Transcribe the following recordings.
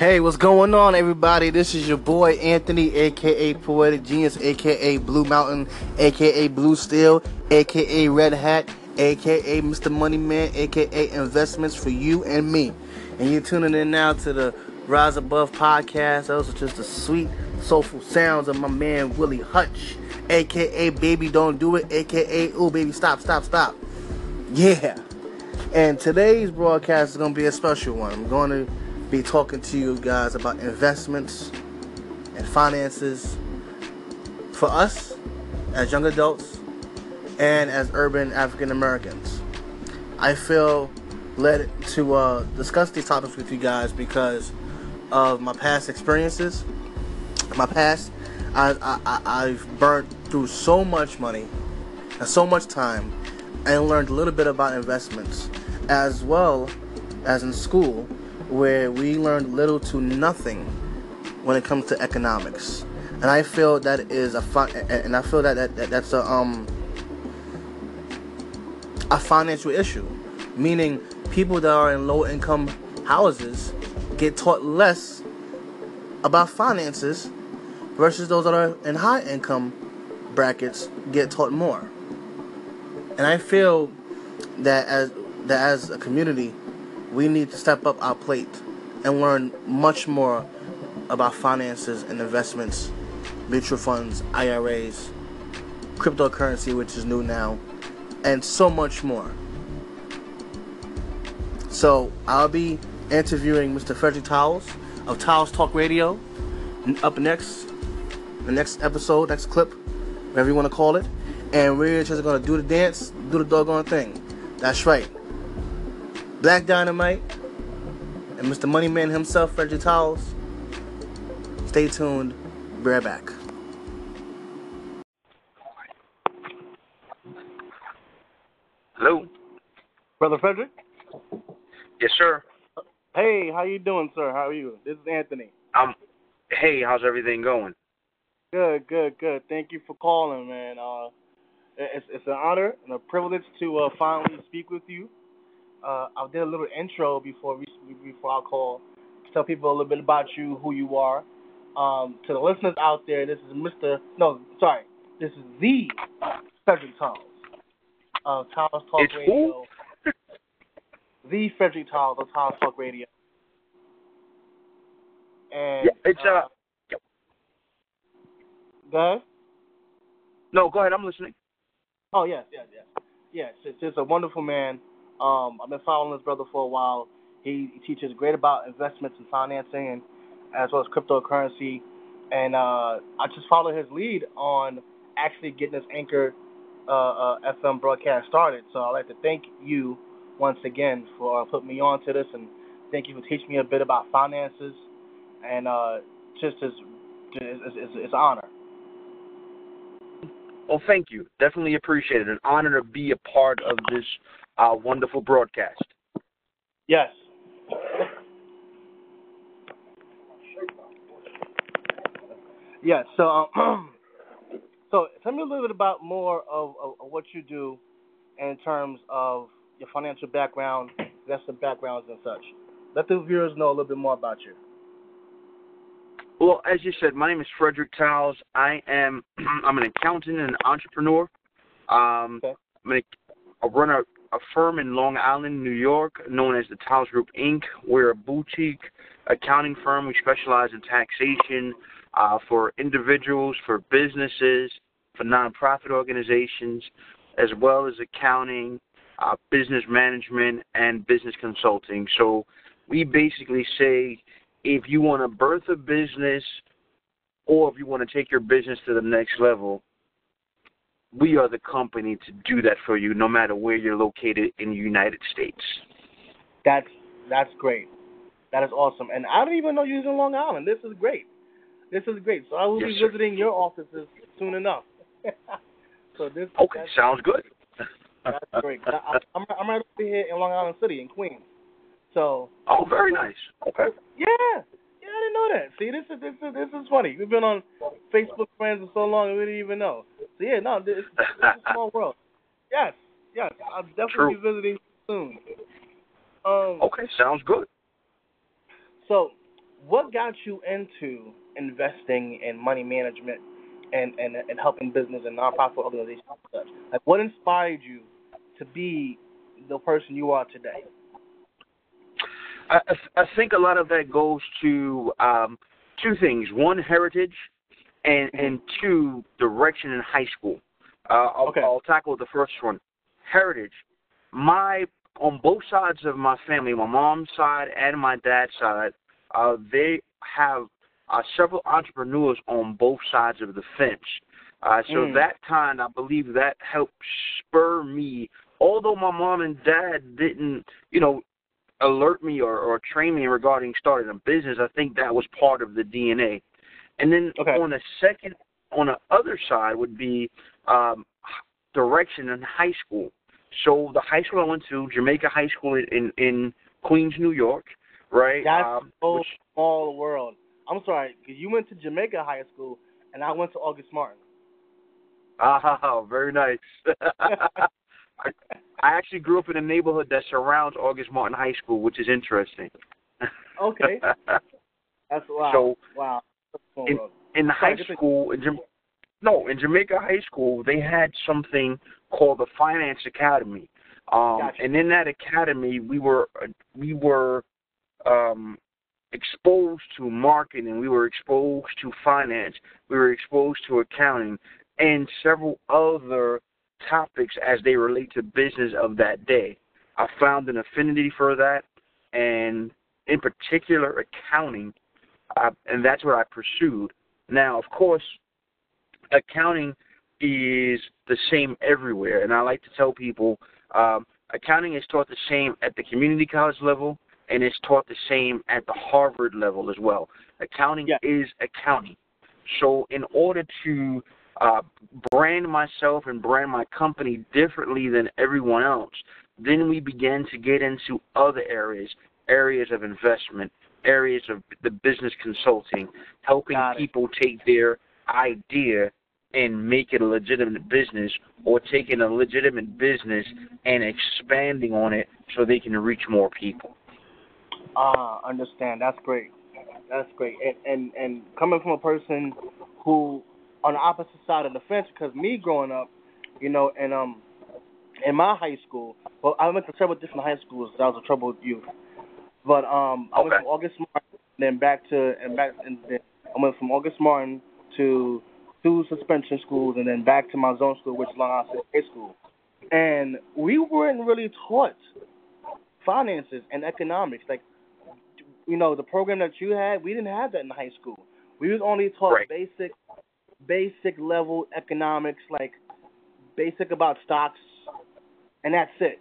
Hey, what's going on, everybody? This is your boy Anthony, aka Poetic Genius, aka Blue Mountain, aka Blue Steel, aka Red Hat, aka Mr. Money Man, aka Investments for you and me. And you're tuning in now to the Rise Above podcast. Those are just the sweet, soulful sounds of my man Willie Hutch, aka Baby Don't Do It, aka Ooh Baby Stop, Stop, Stop. Yeah. And today's broadcast is going to be a special one. I'm going to be talking to you guys about investments and finances for us as young adults and as urban African Americans. I feel led to uh, discuss these topics with you guys because of my past experiences. My past, I, I, I've burnt through so much money and so much time and learned a little bit about investments as well as in school where we learned little to nothing when it comes to economics. And I feel that is a fun, and I feel that, that, that that's a um a financial issue, meaning people that are in low income houses get taught less about finances versus those that are in high income brackets get taught more. And I feel that as that as a community we need to step up our plate and learn much more about finances and investments, mutual funds, IRAs, cryptocurrency, which is new now, and so much more. So I'll be interviewing Mr. Frederick Towles of Towles Talk Radio up next, the next episode, next clip, whatever you want to call it. And we're just gonna do the dance, do the doggone thing. That's right. Black Dynamite, and Mr. Moneyman himself, Frederick Towles. Stay tuned. Be right back. Hello. Brother Frederick? Yes, sir. Hey, how you doing, sir? How are you? This is Anthony. Um, hey, how's everything going? Good, good, good. Thank you for calling, man. Uh, it's it's an honor and a privilege to uh, finally speak with you uh, I did a little intro before we, before I call. Tell people a little bit about you, who you are. Um, to the listeners out there, this is Mr. No, sorry, this is the Frederick Towles of Towles Talk it's Radio. the Frederick Towles of Towles Talk Radio. And yeah, it's uh, uh Go ahead. No, go ahead. I'm listening. Oh yes, yes, yes, yes. It's just a wonderful man um, I've been following this brother for a while. He, he teaches great about investments and financing, and as well as cryptocurrency. And uh, I just followed his lead on actually getting this Anchor uh, uh, FM broadcast started. So I'd like to thank you once again for putting me on to this, and thank you for teaching me a bit about finances. And uh, just as it's, it's, it's an honor. Well, thank you. Definitely appreciate it. An honor to be a part of this our wonderful broadcast. Yes. Yes. So, um, so tell me a little bit about more of, of, of, what you do in terms of your financial background, investment backgrounds, and such. Let the viewers know a little bit more about you. Well, as you said, my name is Frederick Towles. I am I'm an accountant and an entrepreneur. Um, okay. I'm an, I run a a firm in Long Island, New York, known as the Towles Group Inc. We're a boutique accounting firm. We specialize in taxation uh, for individuals, for businesses, for nonprofit organizations, as well as accounting, uh, business management, and business consulting. So we basically say if you want to birth a business or if you want to take your business to the next level, we are the company to do that for you, no matter where you're located in the United States. That's that's great. That is awesome. And I don't even know you're in Long Island. This is great. This is great. So I will yes, be sir. visiting your offices soon enough. so this okay sounds good. that's great. I, I'm I'm right over here in Long Island City in Queens. So oh, very nice. Okay. Yeah, didn't know that. See, this is this is this is funny. We've been on Facebook friends for so long, we didn't even know. So yeah, no, this it's a small world. Yes, yes, I'll definitely True. be visiting soon. Um, okay, sounds good. So, what got you into investing in money management and, and, and helping business and nonprofit organizations and such? Like, what inspired you to be the person you are today? I, I think a lot of that goes to um, two things: one, heritage, and Mm-hmm. and two, direction in high school. Uh, I'll, Okay. I'll tackle the first one. Heritage. My on both sides of my family, my mom's side and my dad's side, uh, they have uh, several entrepreneurs on both sides of the fence. Uh, so Mm. that kind, I believe, that helped spur me. Although my mom and dad didn't, you know, alert me or, or train me regarding starting a business, I think that was part of the DNA. And then Okay. on the second, on the other side would be um, direction in high school. So the high school I went to, Jamaica High School in in, Queens, New York, right? That's um, so which, small world. I'm sorry, you went to Jamaica High School and I went to August Martin. ah, very nice. I, I actually grew up in a neighborhood that surrounds August Martin High School, which is interesting. Okay. That's wow. So, wow. That's in- in the high school in no in Jamaica High School they had something called the Finance Academy, um, Gotcha. and in that academy we were uh, we were um, exposed to marketing, we were exposed to finance, we were exposed to accounting, and several other topics as they relate to business of that day. I found an affinity for that, and in particular accounting, uh, and that's what I pursued. Now, of course, accounting is the same everywhere, and I like to tell people um, accounting is taught the same at the community college level, and it's taught the same at the Harvard level as well. Accounting Yeah. is accounting. So, in order to uh, brand myself and brand my company differently than everyone else, then we began to get into other areas, areas of investment, areas of the business consulting, helping people take their idea and make it a legitimate business or taking a legitimate business and expanding on it so they can reach more people. Ah, understand. That's great. That's great. And and and coming from a person who on the opposite side of the fence, because me growing up, you know, and um, in my high school, well, I went to several different high schools. I was a troubled youth, but um, I went from August Martin, then back to and back, and then I went from August Martin to two suspension schools, and then back to my zone school, which is Long Island State High School. And we weren't really taught finances and economics. Like, you know, the program that you had, we didn't have that in high school. We was only taught Right. basic, basic level economics, like basic about stocks, and that's it.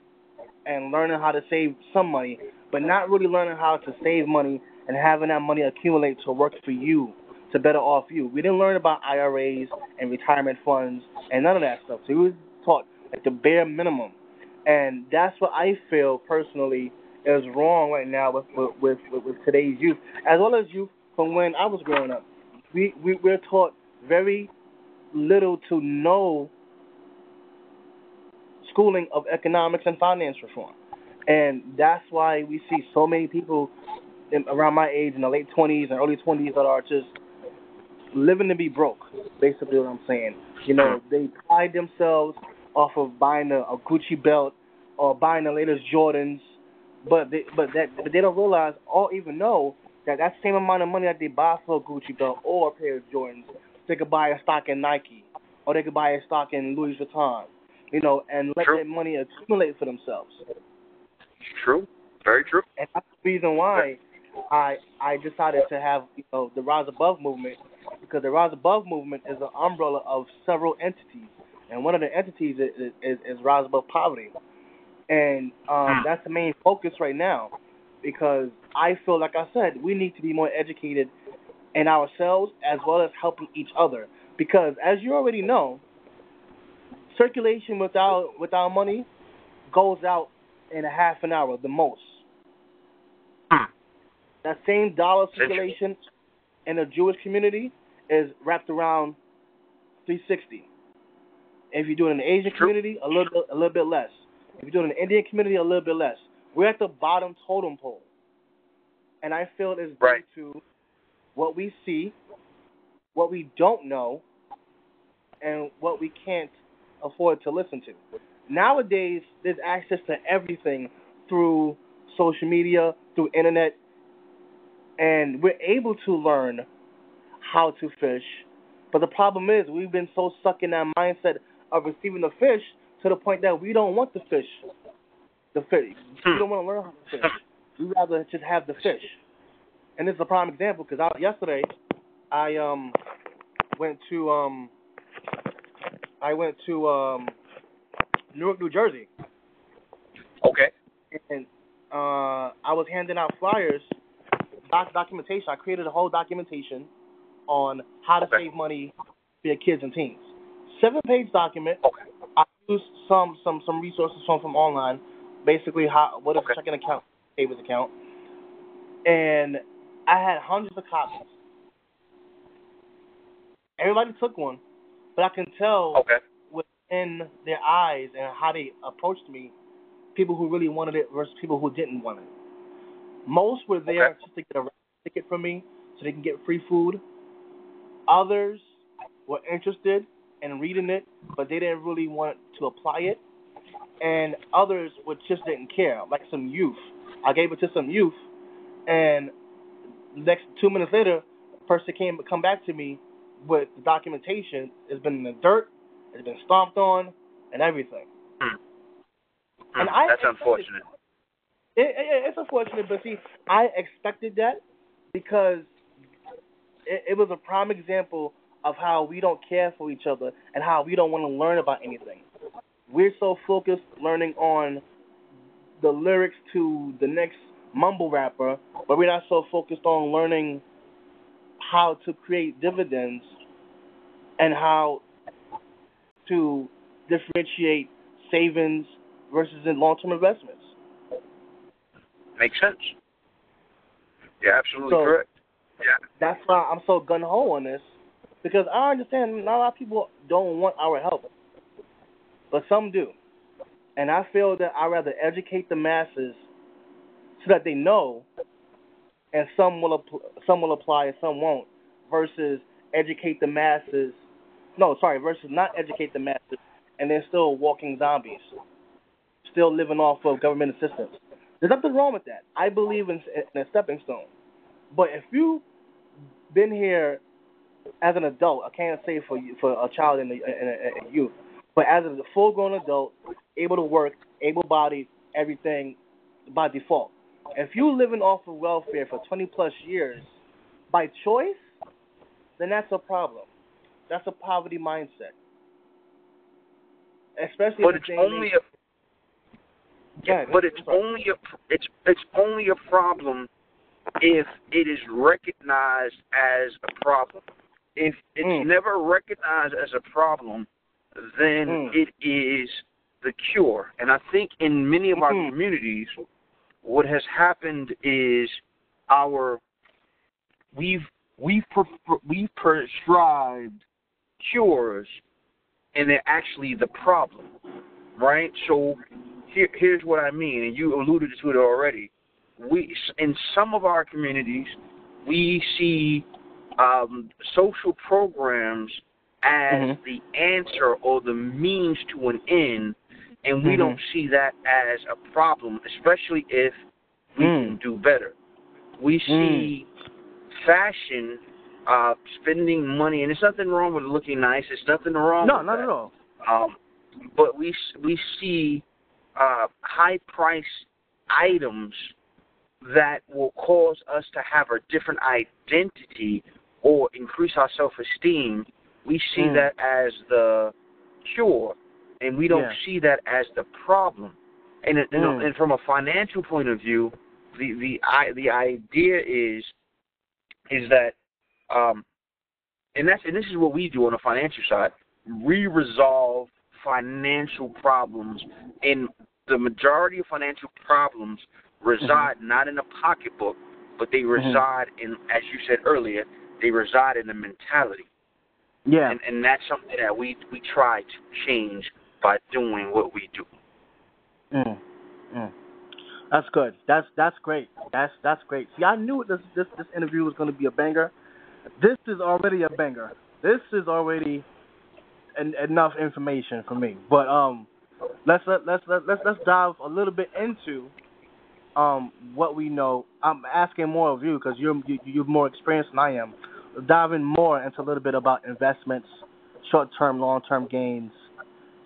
And learning how to save some money, but not really learning how to save money and having that money accumulate to work for you, to better off you. We didn't learn about IRAs and retirement funds and none of that stuff. So we was taught like the bare minimum, and that's what I feel personally is wrong right now with with with, with, with today's youth, as well as youth from when I was growing up. We we we're taught very little to no schooling of economics and finance reform, and that's why we see so many people in, around my age in the late twenties and early twenties that are just living to be broke. Basically, what I'm saying. You know, they pride themselves off of buying a, a Gucci belt or buying the latest Jordans, but they but that but they don't realize or even know that that same amount of money that they buy for a Gucci belt or a pair of Jordans, they could buy a stock in Nike or they could buy a stock in Louis Vuitton. You know, and let True. that money accumulate for themselves. True. Very true. And that's the reason why I I decided to have you know the Rise Above movement because the Rise Above movement is an umbrella of several entities, and one of the entities is is, is Rise Above Poverty, and um, that's the main focus right now because I feel like I said we need to be more educated in ourselves as well as helping each other because as you already know, circulation without without money goes out in a half an hour the most. Hmm. That same dollar circulation in the Jewish community is wrapped around 360. If you do it in the Asian True. community, a little bit, a little bit less. If you do it in the Indian community, a little bit less. We're at the bottom totem pole, and I feel it's due Right. to what we see, what we don't know, and what we can't afford to listen to. Nowadays, there's access to everything through social media, through internet, and we're able to learn how to fish. But the problem is, we've been so stuck in that mindset of receiving the fish to the point that we don't want the fish. The fish. We hmm. don't want to learn how to fish. We rather just have the fish. And this is a prime example because yesterday I um went to um I went to um Newark, New Jersey. Okay. And uh I was handing out flyers, doc documentation. I created a whole documentation on how to okay. save money for your kids and teens. Seven page document. Okay. I used some some some resources from from online, basically how what is okay. a checking account, savings account, and I had hundreds of copies. Everybody took one, but I can tell okay. within their eyes and how they approached me, people who really wanted it versus people who didn't want it. Most were there okay. just to get a ticket from me so they can get free food. Others were interested in reading it, but they didn't really want to apply it. And others would just didn't care, like some youth. I gave it to some youth, and next two minutes later, a person came come back to me with the documentation. It's been in the dirt, it's been stomped on, and everything. Hmm. And I That's unfortunate. It, it, it's unfortunate, but see, I expected that because it, it was a prime example of how we don't care for each other and how we don't want to learn about anything. We're so focused learning on the lyrics to the next mumble rapper, but we're not so focused on learning how to create dividends and how to differentiate savings versus in long-term investments. Makes sense. Yeah, absolutely So- correct. Yeah. That's why I'm so gun ho on this, because I understand not a lot of people don't want our help, but some do, and I feel that I'd rather educate the masses so that they know, and some will some will apply and some won't, versus educate the masses. No, sorry, versus not educate the masses, and they're still walking zombies, still living off of government assistance. There's nothing wrong with that. I believe in, in a stepping stone. But if you've been here as an adult, I can't say for for a child and a, a, a youth, but as a full-grown adult, able to work, able-bodied, everything by default. If you're living off of welfare for 20 plus years by choice, then that's a problem. That's a poverty mindset. Especially But if it's only a ahead. but it's only a it's it's only a problem if it is recognized as a problem. If it's Mm. never recognized as a problem, then Mm. it is the cure. And I think in many of our Mhm. communities, what has happened is our we've we've pre- we've prescribed cures, and they're actually the problem, right? So here, here's what I mean, and you alluded to it already. We in some of our communities, we see um, social programs as Mhm. the answer or the means to an end, and we Mhm. don't see that as a problem, especially if we Mm. can do better. We see fashion, uh, spending money, and there's nothing wrong with looking nice. There's nothing wrong. No, not that. at all. Um, but we we see uh, high price items that will cause us to have a different identity or increase our self esteem. We see Mm. that as the cure, and we don't Yeah. see that as the problem. And it, you know, Mm. and from a financial point of view, the the I, the idea is is that um, and that's and this is what we do on the financial side. We resolve financial problems, and the majority of financial problems reside not in a pocketbook, but they reside in, as you said earlier, they reside in the mentality, Yeah. and and that's something that we we try to change by doing what we do. Mm. Mm. That's good. That's that's great. That's that's great. See, I knew this this this interview was going to be a banger. This is already a banger. This is already en- enough information for me. But um, let's let, let's let, let's let's dive a little bit into um what we know. I'm asking more of you because you're you, you're more experienced than I am. Diving more into a little bit about investments, short-term, long-term gains,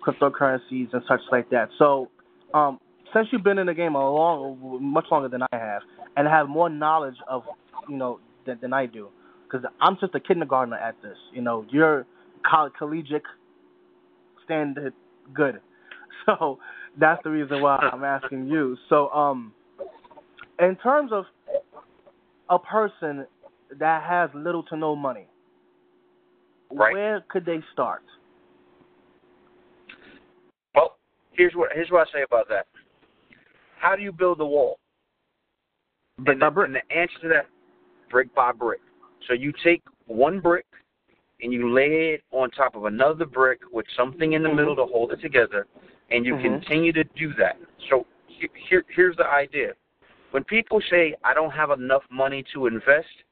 cryptocurrencies, and such like that. So, um, since you've been in the game a long, much longer than I have, and have more knowledge of, you know, than, than I do, because I'm just a kindergartner at this. You know, you're college, collegiate, standard, good. So that's the reason why I'm asking you. So, um, in terms of a person that has little to no money, right. where could they start? Well, here's what here's what I say about that. How do you build the wall? Brick and, by the, brick. and the answer to that, brick by brick. So you take one brick and you lay it on top of another brick with something in the Mhm. middle to hold it together, and you Mhm. continue to do that. So here, here's the idea. When people say, I don't have enough money to invest,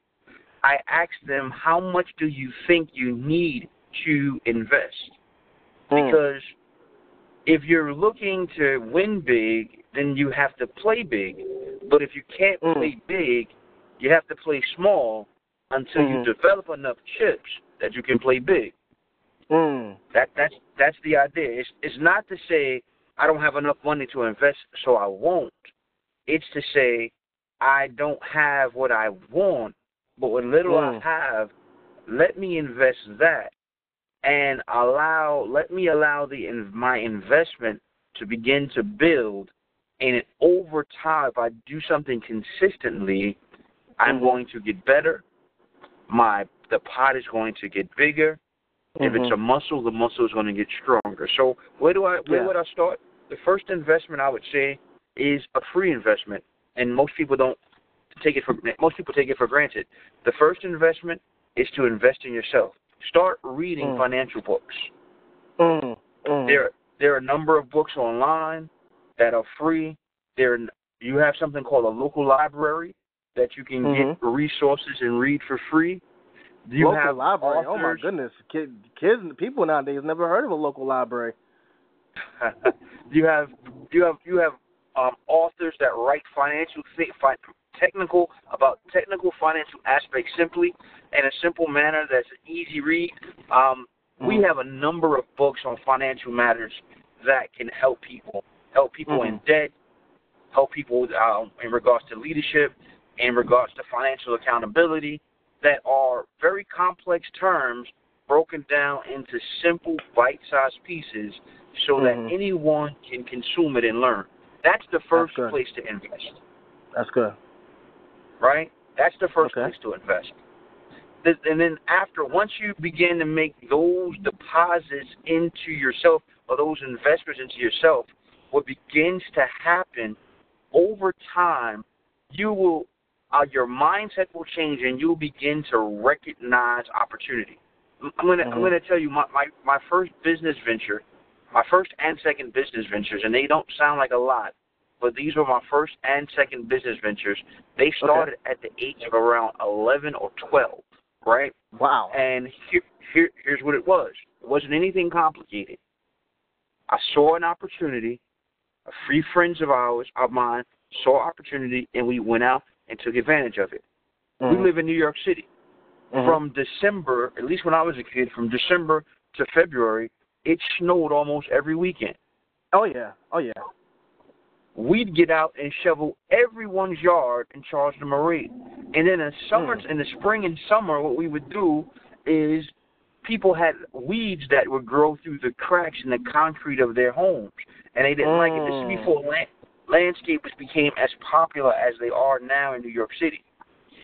I ask them, how much do you think you need to invest? Mm. Because if you're looking to win big, then you have to play big. But if you can't Mm. play big, you have to play small until Mhm. you develop enough chips that you can play big. Mm. That that's that's the idea. It's it's not to say I don't have enough money to invest, so I won't. It's to say I don't have what I want, but what little I Mm. have, let me invest that, and allow let me allow the in, my investment to begin to build, and over time, if I do something consistently, I'm going to get better. My the pot is going to get bigger. If it's Mhm. a muscle, the muscle is going to get stronger. So where do I where Yeah. would I start? The first investment I would say is a free investment, and most people don't take it for most people take it for granted. The first investment is to invest in yourself. Start reading Mm. financial books. Mm. Mm. There there are a number of books online that are free. There you have something called a local library that you can get resources and read for free. You local have library. Oh my goodness, Kid, kids, people nowadays never heard of a local library. you have you have you have um, authors that write financial technical about technical financial aspects simply in a simple manner that's an easy read. Um, We Mhm. have a number of books on financial matters that can help people, help people in debt, help people um, in regards to leadership, in regards to financial accountability, that are very complex terms broken down into simple bite-sized pieces so Mhm. that anyone can consume it and learn. That's the first good. place to invest, That's good. Right? That's the first Okay. place to invest. And then after, once you begin to make those deposits into yourself or those investments into yourself, what begins to happen over time, you will, uh, your mindset will change and you'll begin to recognize opportunity. I'm gonna, I'm Mhm. gonna tell you my, my my first business venture, my first and second business ventures, and they don't sound like a lot, but these were my first and second business ventures. They started at the age of around 11 or 12, right? Wow. And here, here, here's what it was. It wasn't anything complicated. I saw an opportunity. A few friends of ours, of mine, saw opportunity, and we went out and took advantage of it. Mhm. We live in New York City. Mhm. From December, at least when I was a kid, from December to February, it snowed almost every weekend. Oh yeah. Oh yeah. We'd get out and shovel everyone's yard and in Charleston Marie. And then in summer, Mm. in the spring and summer, what we would do is people had weeds that would grow through the cracks in the concrete of their homes, and they didn't like it. This is Mm. before land, landscapers became as popular as they are now in New York City.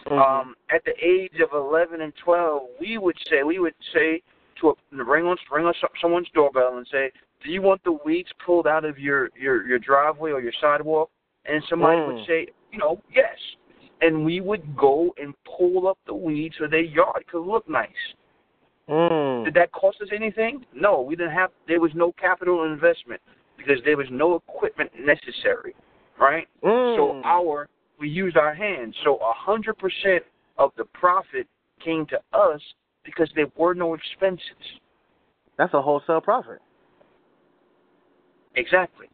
Mhm. Um, at the age of 11 and 12, we would say we would say to a, ring on ring on some- someone's doorbell and say, "Do you want the weeds pulled out of your your your driveway or your sidewalk?" And somebody Mm. would say, "You know, yes." And we would go and pull up the weeds so their yard could look nice. Mm. Did that cost us anything? No, we didn't have. There was no capital investment because there was no equipment necessary, right? Mm. So our we used our hands. So a hundred percent of the profit came to us because there were no expenses. That's a wholesale profit. Exactly.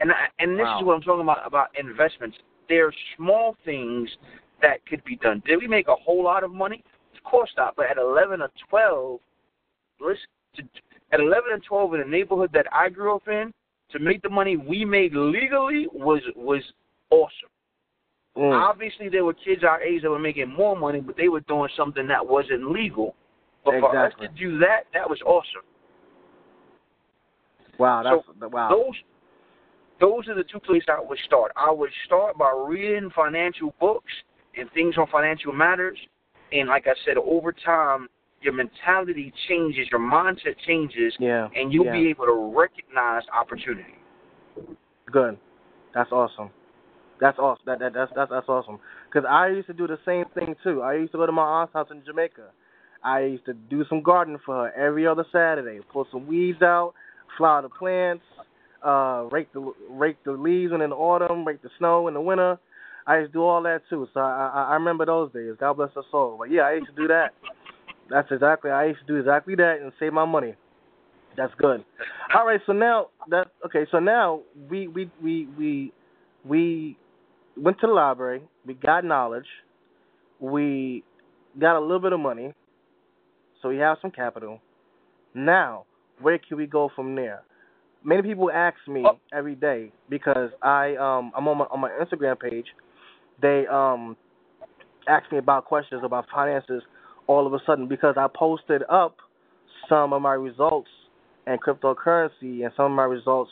And I, and this Wow. is what I'm talking about about investments. There are small things that could be done. Did we make a whole lot of money? Of course not. But at 11 or 12, listen, at 11 and 12 in the neighborhood that I grew up in, to make the money we made legally was was awesome. Mm. Obviously, there were kids our age that were making more money, but they were doing something that wasn't legal. But for us to do that, that was awesome. Wow, so wow. Those those are the two places I would start. I would start by reading financial books and things on financial matters. And like I said, over time, your mentality changes, your mindset changes, yeah. and you'll yeah. be able to recognize opportunity. Good. That's awesome. That's awesome. That, that that's that's that's awesome. Because I used to do the same thing too. I used to go to my aunt's house in Jamaica. I used to do some gardening for her every other Saturday. Pull some weeds out, flower the plants, uh, rake the rake the leaves in the autumn, rake the snow in the winter. I used to do all that too. So I I, I remember those days. God bless her soul. But yeah, I used to do that. That's exactly. I used to do exactly that and save my money. That's good. All right, so now that okay, so now we we we we we went to the library, we got knowledge, we got a little bit of money, so we have some capital. Now, where can we go from there? Many people ask me Oh. every day because I um I'm on my on my Instagram page. They um ask me about questions about finances all of a sudden because I posted up some of my results and cryptocurrency and some of my results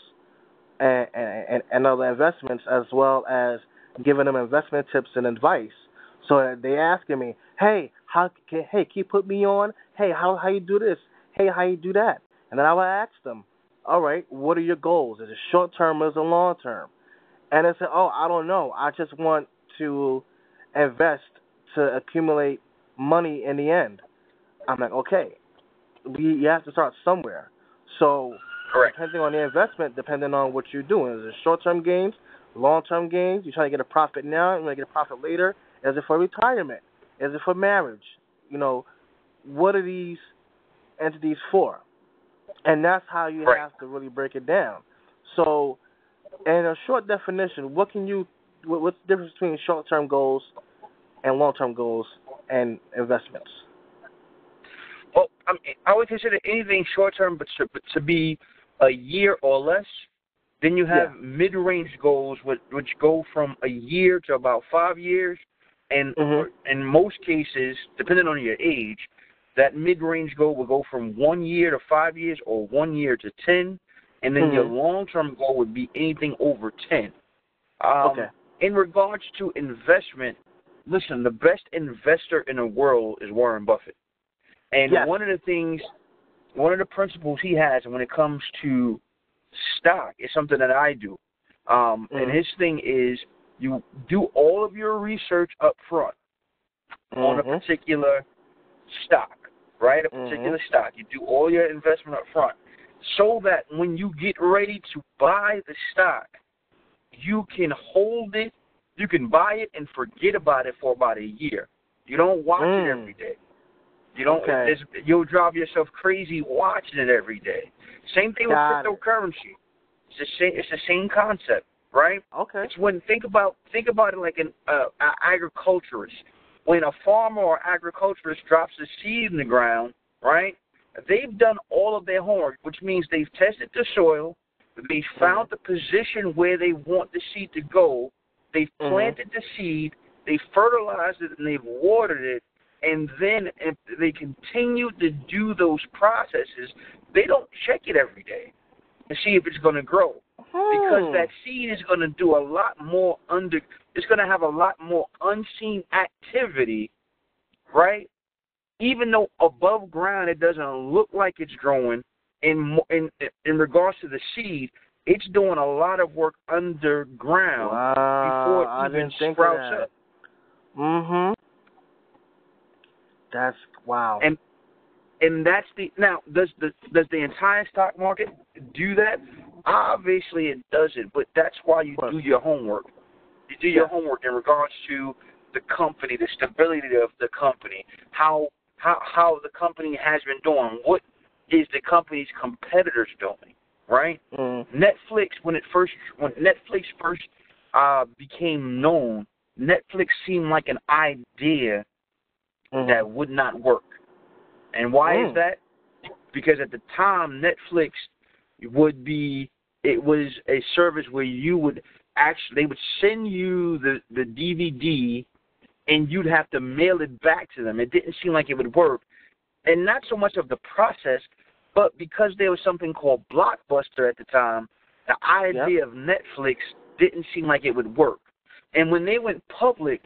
and, and, and other investments as well as giving them investment tips and advice. So they asking me, hey, how can hey, can you put me on? Hey, how how you do this? Hey, how you do that? And then I would ask them, all right, what are your goals? Is it short term or is it long term? And they said, oh, I don't know. I just want to invest to accumulate money in the end. I'm like, okay, we you have to start somewhere. So Correct. depending on the investment, depending on what you're doing, is it short term gains, long term gains? You're trying to get a profit now, you want to get a profit later. Is it for retirement? Is it for marriage? You know, what are these entities for? And that's how you Right. have to really break it down. So, in a short definition, what can you? what- What's the difference between short term goals and long term goals and investments? Well, I, mean, I would consider anything short term, but to, but to be a year or less. Then you have Yeah. mid range goals, which, which go from a year to about five years, and Mhm. in most cases, depending on your age, that mid range goal will go from one year to five years, or one year to ten, and then your Mhm. long term goal would be anything over ten. Um, Okay. In regards to investment, listen, the best investor in the world is Warren Buffett. And Yes. one of the things, one of the principles he has when it comes to stock is something that I do. Um, And Mhm. his thing is you do all of your research up front on a Mhm. particular stock, right? A particular Mhm. stock. You do all your investment up front so that when you get ready to buy the stock, you can hold it, you can buy it and forget about it for about a year. You don't watch Mm. it every day. You don't. Okay. it's- You'll drive yourself crazy watching it every day. Same thing Got it. with cryptocurrency. It's the same. It's the same concept, right? Okay. It's when think about think about it like an uh, agriculturist. When a farmer or agriculturist drops a seed in the ground, right? They've done all of their homework, which means they've tested the soil, they found the position where they want the seed to go, they've Mhm. planted the seed, they fertilized it, and they've watered it, and then if they continue to do those processes, they don't check it every day to see if it's going to grow because Hmm. that seed is going to do a lot more under it's going to have a lot more unseen activity right even though above ground it doesn't look like it's growing in in in regards to the seed it's doing a lot of work underground Wow, before it even sprouts up Mhm. That's wow. And- and that's the now does the does the entire stock market do that Obviously, it doesn't, but that's why you do your homework. You do your homework in regards to the company, the stability of the company, how how how the company has been doing, what is the company's competitors doing, right? Mm. Netflix when it first when Netflix first uh, became known, Netflix seemed like an idea Mhm. that would not work. And why Mm. is that? Because at the time Netflix would be it was a service where you would actually they would send you the the DVD and you'd have to mail it back to them. It didn't seem like it would work. And not so much of the process, but because there was something called Blockbuster at the time, the idea of Netflix didn't seem like it would work. And when they went public,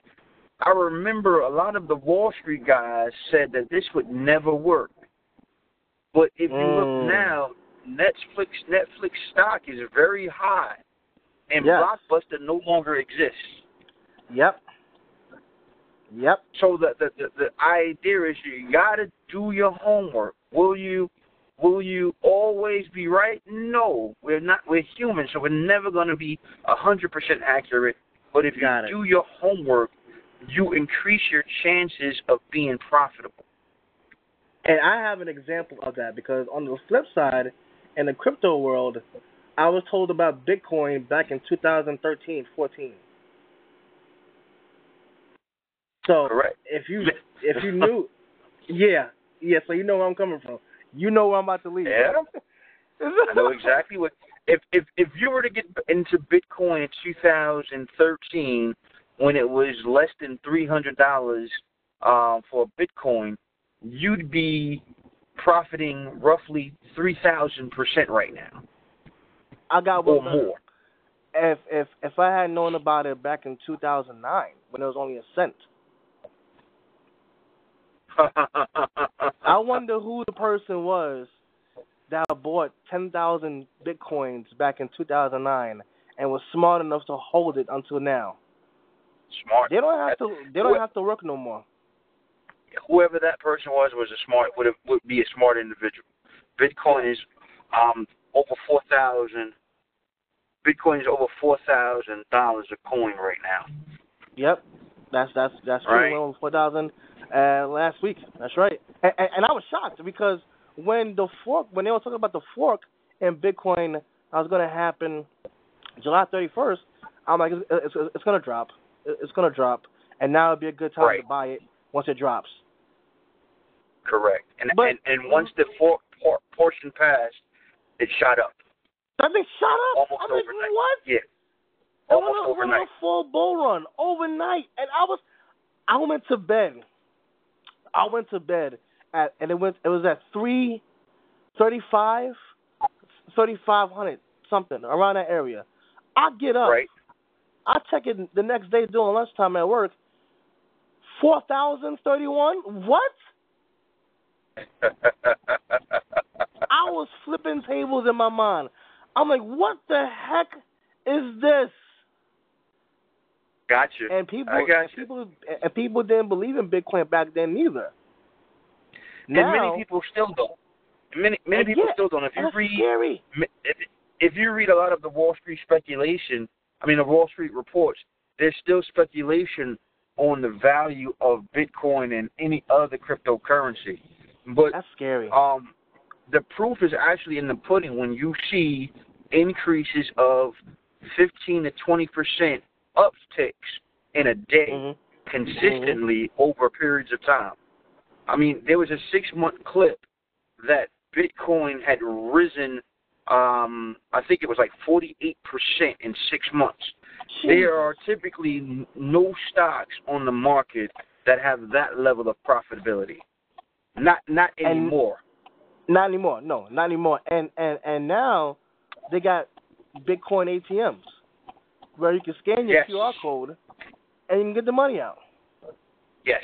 I remember a lot of the Wall Street guys said that this would never work. But if you Mm. look now, Netflix Netflix stock is very high, and Yes. Blockbuster no longer exists. Yep. Yep. So the, the the the idea is you got to do your homework. Will you will you always be right? No, we're not. We're human, so we're never going to be a hundred percent accurate. But if you it. do your homework, you increase your chances of being profitable. And I have an example of that because on the flip side, in the crypto world, I was told about Bitcoin back in 2013, 14. So Correct. if you if you knew, yeah, yeah. So you know where I'm coming from. You know where I'm about to lead. Yeah. I know exactly what. If if if you were to get into Bitcoin in 2013, when it was less than three hundred dollars um, for Bitcoin, you'd be profiting roughly three thousand percent right now, I got one more. if if if I had known about it back in 2009 when it was only a cent. I wonder who the person was that bought 10,000 bitcoins back in 2009 and was smart enough to hold it until now. smart. They don't have to. They don't have to work no more. Whoever that person was was a smart would have, would be a smart individual. Bitcoin is um over four thousand. Bitcoin is over four thousand dollars a coin right now. Yep, that's that's that's. Right. Went over 4,000 uh, last week. That's right. And, and, and I was shocked because when the fork, when they were talking about the fork in Bitcoin, that was going to happen July 31st. I'm like, it's, it's, it's going to drop. It's going to drop, and now would be a good time Right. to buy it once it drops. Correct. And But- and, and once the fork por, portion passed, it shot up. That thing shut up. Almost I'm like, overnight. what? Yeah. I Almost went on- went on a full bull run overnight, and I was, I went to bed. I went to bed at, and it went, it was at three thirty-five, thirty-five hundred something around that area. I get up, Right. I check it the next day during lunchtime at work. Four thousand thirty-one. What? I was flipping tables in my mind. I'm like, what the heck is this? gotcha. And people, and people, and people didn't believe in Bitcoin back then neither. and many people still don't. Many many people yeah, still don't. If you read scary. if, if you read a lot of the Wall Street speculation, I mean the Wall Street reports, there's still speculation on the value of Bitcoin and any other cryptocurrency. But That's scary. um, the proof is actually in the pudding when you see increases of 15 to 20 percent upticks in a day hmm consistently over periods of time. I mean, there was a six month clip that Bitcoin had risen, um, I think it was like 48% in six months. There are typically no stocks on the market that have that level of profitability. Not not And- anymore. Not anymore. No, not anymore. And and and now they got Bitcoin ATMs where you can scan your Yes. QR code and you can get the money out. yes.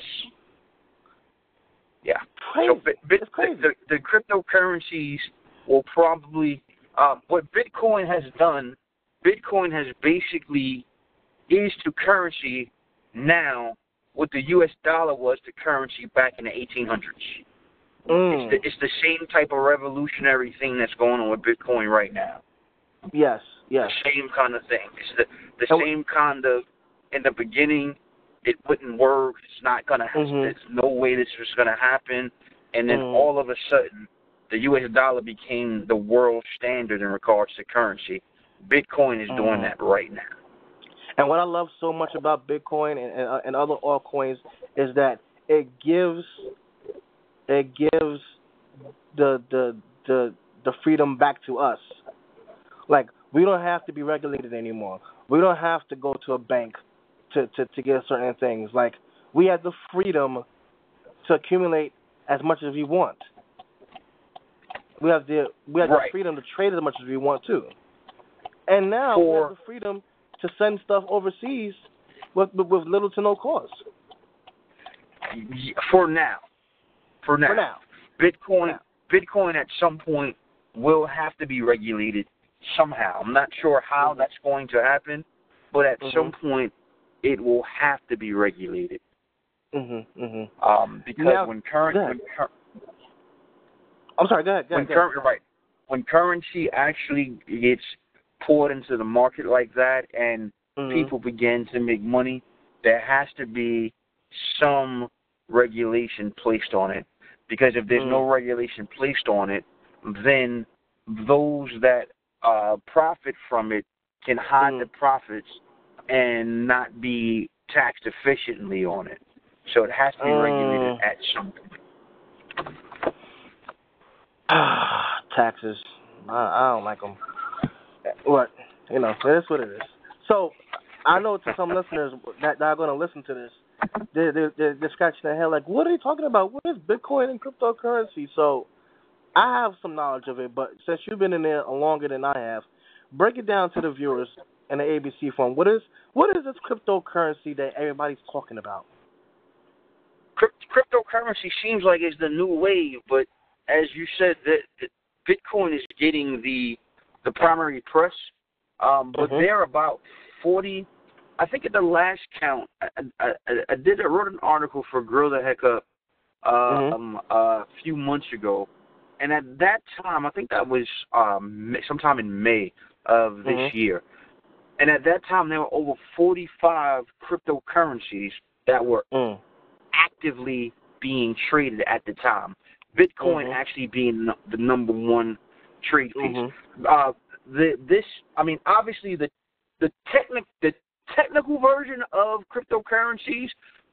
Yeah. Crazy. So bit, bit, it's crazy. The, the, the cryptocurrencies will probably uh, what Bitcoin has done. Bitcoin has basically is to currency now what the U.S. dollar was to currency back in the 1800s. Mm. It's, the, it's the same type of revolutionary thing that's going on with Bitcoin right now. Yes, yes. The same kind of thing. It's the the same kind of in the beginning it wouldn't work. It's not gonna. Mm-hmm. There's no way this was gonna happen. And then Mhm. all of a sudden, the U.S. dollar became the world standard in regards to currency. Bitcoin is doing Mhm. that right now. And what I love so much about Bitcoin and and, uh, and other altcoins is that it gives it gives the the the the freedom back to us. Like we don't have to be regulated anymore. We don't have to go to a bank to to to get certain things. Like we have the freedom to accumulate as much as we want. We have the we have Right. the freedom to trade as much as we want too. And now we have the freedom to send stuff overseas with, with little to no cost. For now. For now. For now. Bitcoin Yeah. Bitcoin at some point will have to be regulated somehow. I'm not sure how Mhm. that's going to happen, but at Mhm. some point it will have to be regulated. Mhm. Mhm. Um, because Now- when current when, cur- I'm sorry. Go ahead. Go when ahead. right when currency actually gets poured into the market like that and Mhm. people begin to make money, there has to be some regulation placed on it. Because if there's no Mm. regulation placed on it, then those that uh, profit from it can hide Mm. the profits and not be taxed efficiently on it. So it has to be regulated Mm. at some point. Taxes. I, I don't like them. What? You know, it is what it is. So, I know to some listeners that, that are going to listen to this, they're, they're, they're, they're scratching their head like, what are you talking about? What is Bitcoin and cryptocurrency? So, I have some knowledge of it, but since you've been in there longer than I have, break it down to the viewers in the ABC form. What is what is this cryptocurrency that everybody's talking about? Cryptocurrency seems like it's the new wave, but as you said, that Bitcoin is getting the the primary press. Um, but Mhm. they're about forty. I think at the last count, I, I, I, did I wrote an article for Grow the Heck Up um, a few months ago, and at that time, I think that was um, sometime in May of this Mhm. year. And at that time, there were over 45 cryptocurrencies that were Mm. actively being traded at the time. Bitcoin Mhm. actually being the number one trade piece. Mhm. Uh, the this, I mean, obviously the the technic the technical version of cryptocurrencies,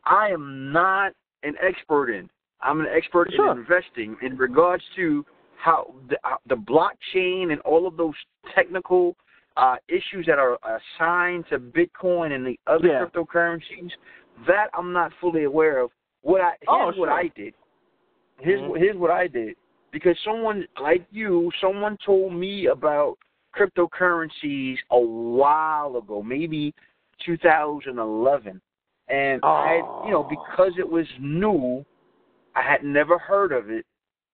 I am not an expert in. I'm an expert Sure. in investing in regards to how the uh, the blockchain and all of those technical uh, issues that are assigned to Bitcoin and the other Yeah. cryptocurrencies. That I'm not fully aware of. What I here's Oh, what. I did. Here's Mhm. here's what I did because someone like you, someone told me about cryptocurrencies a while ago, maybe 2011, and I, had, you know, Oh. because it was new, I had never heard of it.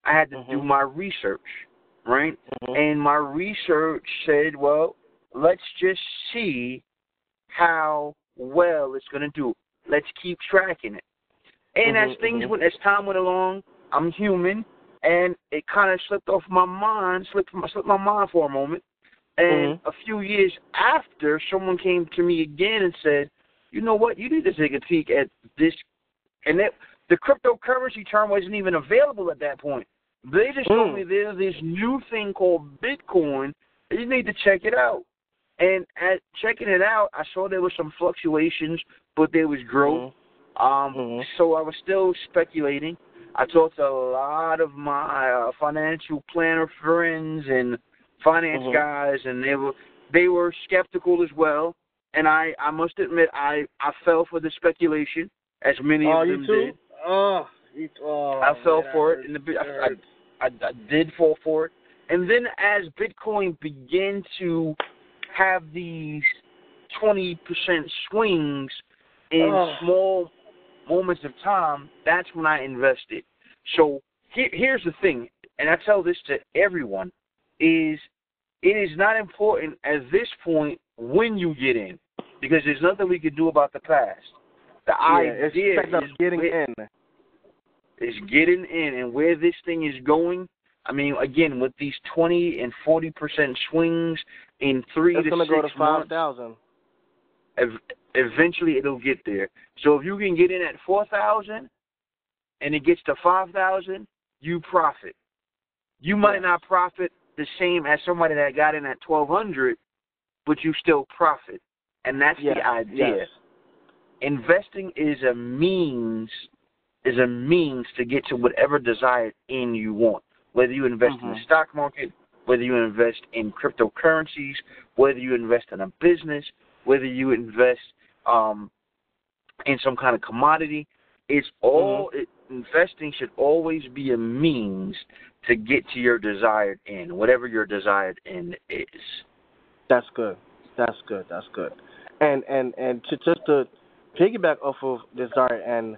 I had to do Mhm. my research, right? Mhm. And my research said, well, let's just see how well it's going to do. Let's keep tracking it. And Mhm, as things mhm. went, as time went along, I'm human, and it kind of slipped off my mind, slipped slipped my mind for a moment. And Mhm. a few years after, someone came to me again and said, "You know what? You need to take a peek at this." And that the cryptocurrency term wasn't even available at that point. They just told Mm. me there's this new thing called Bitcoin. You need to check it out. And at checking it out, I saw there was some fluctuations, but there was growth. Um, Mhm. So I was still speculating. I talked to a lot of my uh, financial planner friends and finance Mhm. guys, and they were they were skeptical as well. And I I must admit I I fell for the speculation, as many Oh, of you them too? did. Oh, you, oh. I fell man, for it in the. I, I. I, did fall for it. And then as Bitcoin began to have these 20% swings in Oh. small moments of time, that's when I invested. So here, here's the thing, and I tell this to everyone, is it is not important at this point when you get in, because there's nothing we can do about the past. The yeah, it's idea is getting where- in. is getting in and where this thing is going. I mean, again, with these 20 and 40 percent swings, in 3 it's to gonna 6 go to five thousand. ev- eventually it'll get there. So if you can get in at 4,000 and it gets to 5,000, you profit. You might not profit the same as somebody that got in at 1,200, but you still profit. And that's Yes, the idea. yes. Investing is a means is a means to get to whatever desired end you want. Whether you invest in the Mhm. stock market, whether you invest in cryptocurrencies, whether you invest in a business, whether you invest um, in some kind of commodity, it's all it, investing should always be a means to get to your desired end, whatever your desired end is. That's good. That's good. That's good. And and and to just to piggyback off of Desire, and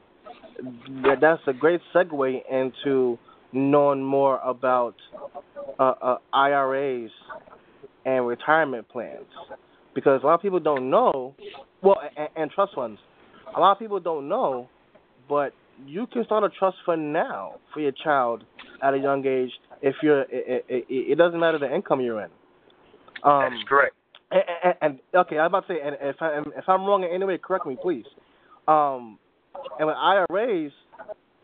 that- that's a great segue into knowing more about uh, uh, IRAs and retirement plans, because a lot of people don't know. Well, and, and trust funds. A lot of people don't know, but you can start a trust fund now for your child at a young age. If you're, it, it, it doesn't matter the income you're in. Um, That's correct. and, and, and okay, I'm about to say, and if I if I'm wrong in any way, correct me, please. Um, and with IRAs,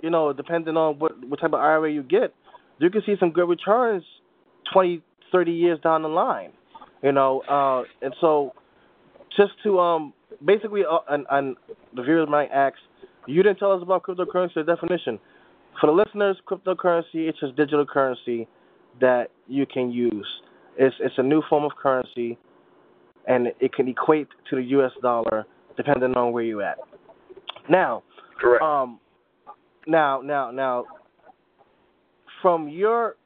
you know, depending on what what type of IRA you get, you can see some good returns 20, 30 years down the line. You know, uh, and so just to um basically, uh, and, and the viewers might ask, you didn't tell us about cryptocurrency the definition. For the listeners, cryptocurrency it's just digital currency that you can use. It's it's a new form of currency, and it can equate to the U.S. dollar depending on where you're at. Now, Correct. um, now, now, now, from your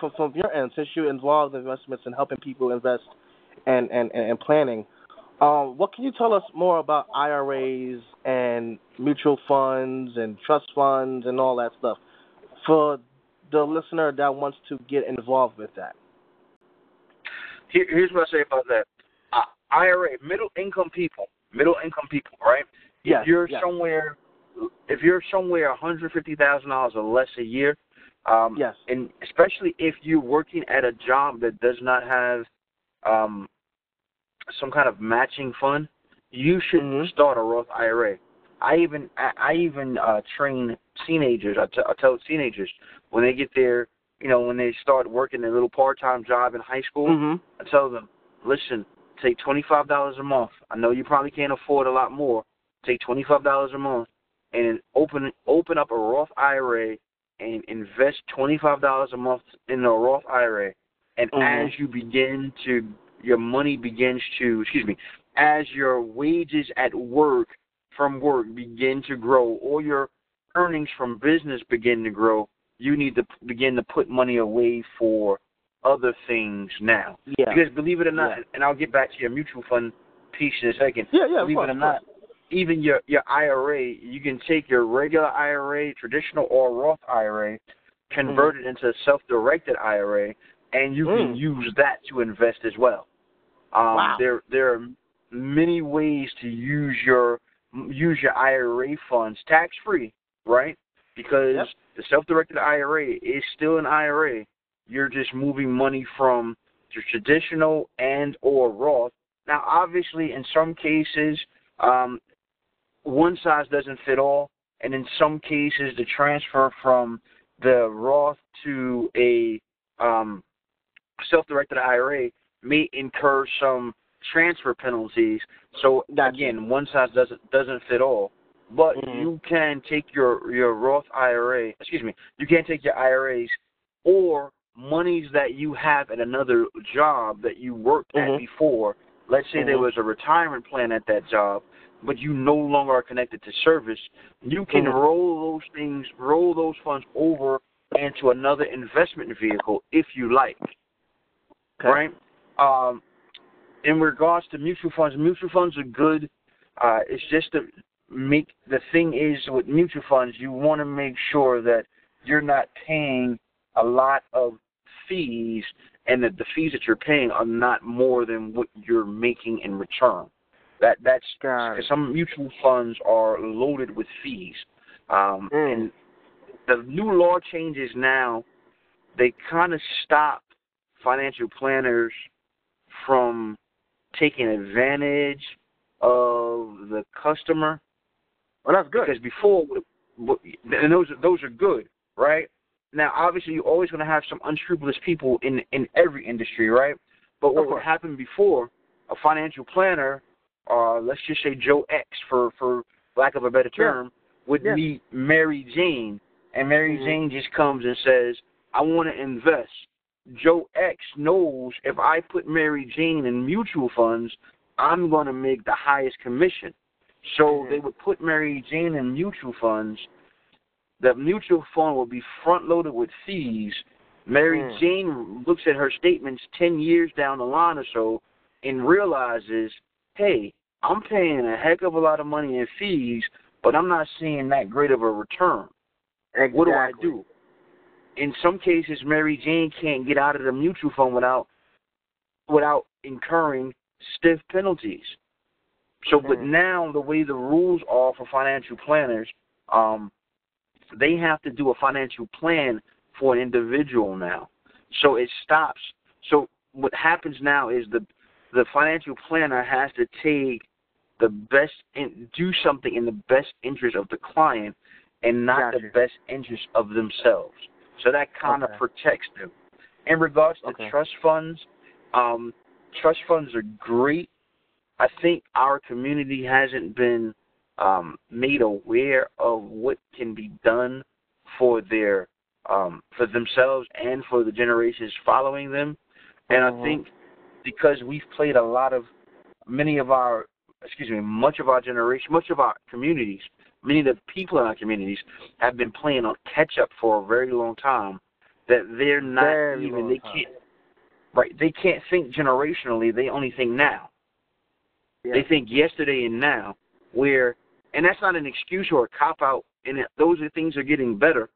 from, from your end, since you're involved in investments and helping people invest and and and, and planning, um, what can you tell us more about IRAs and mutual funds and trust funds and all that stuff for the listener that wants to get involved with that? Here, here's what I say about that. Uh, IRA, middle income people, middle income people, right? Yes, If you're yes. somewhere, if you're somewhere one hundred fifty thousand dollars or less a year, um, Yes. and especially if you're working at a job that does not have um, some kind of matching fund, you should Mhm. start a Roth IRA. I even I, I even uh, train teenagers. I, t- I tell teenagers when they get there, you know, when they start working a little part-time job in high school, hmm I tell them, listen, take twenty five dollars a month. I know you probably can't afford a lot more. Take twenty five dollars a month and open open up a Roth IRA and invest twenty five dollars a month in a Roth IRA. And Mhm. as you begin to your money begins to excuse me, as your wages at work from work begin to grow or your earnings from business begin to grow, you need to begin to put money away for other things now. Yeah. Because believe it or not, Yeah. and I'll get back to your mutual fund piece in a second. yeah, yeah. believe course, it or not, even your your IRA, you can take your regular IRA, traditional or Roth IRA, convert it into a self-directed IRA, and you can Mm. use that to invest as well. Um, Wow. There there are many ways to use your use your IRA funds tax free, right? Because Yep. the self-directed IRA is still an IRA. You're just moving money from the traditional and or Roth. Now, obviously, in some cases, um, one size doesn't fit all, and in some cases, the transfer from the Roth to a um, self-directed IRA may incur some transfer penalties. So again, one size doesn't doesn't fit all. But Mhm. you can take your your Roth IRA, excuse me, you can take your IRAs or monies that you have at another job that you worked Mhm. at before. Let's say there Mhm. was a retirement plan at that job, but you no longer are connected to service. You can Mhm. roll those things, roll those funds over into another investment vehicle if you like Okay. right? Um, in regards to mutual funds, mutual funds are good. Uh, it's just to make the thing is with mutual funds, you want to make sure that you're not paying a lot of fees, and that the fees that you're paying are not more than what you're making in return. That that's because some mutual funds are loaded with fees, um, Mm. and the new law changes now. They kind of stop financial planners from taking advantage of the customer. Well, that's good. Because before, and those those are good, right? Now, obviously, you're always going to have some unscrupulous people in in every industry, right? But what would happen before, a financial planner, uh, let's just say Joe X, for for lack of a better term, yeah. would yeah. meet Mary Jane, and Mary mm-hmm. Jane just comes and says, "I want to invest." Joe X knows if I put Mary Jane in mutual funds, I'm going to make the highest commission. So mm-hmm. they would put Mary Jane in mutual funds. The mutual fund will be front loaded with fees. Mary mm. Jane looks at her statements 10 years down the line or so and realizes, hey, I'm paying a heck of a lot of money in fees, but I'm not seeing that great of a return. Exactly. What do I do? In some cases, Mary Jane can't get out of the mutual fund without without incurring stiff penalties. So, but Mm. now the way the rules are for financial planners, um, they have to do a financial plan for an individual now. So it stops. So what happens now is the the financial planner has to take the best in, do something in the best interest of the client and not gotcha. the best interest of themselves. So that kind okay. of protects them. In regards to okay. trust funds, um, trust funds are great. I think our community hasn't been um, made aware of what can be done for their um, for themselves and for the generations following them. And mm-hmm. I think because we've played a lot of many of our excuse me much of our generation, much of our communities, many of the people in our communities have been playing on catch up for a very long time. That they're not very even they time. can't right they can't think generationally. They only think now. Yeah. They think yesterday and now. Where and that's not an excuse or a cop out. And it, those are things are getting better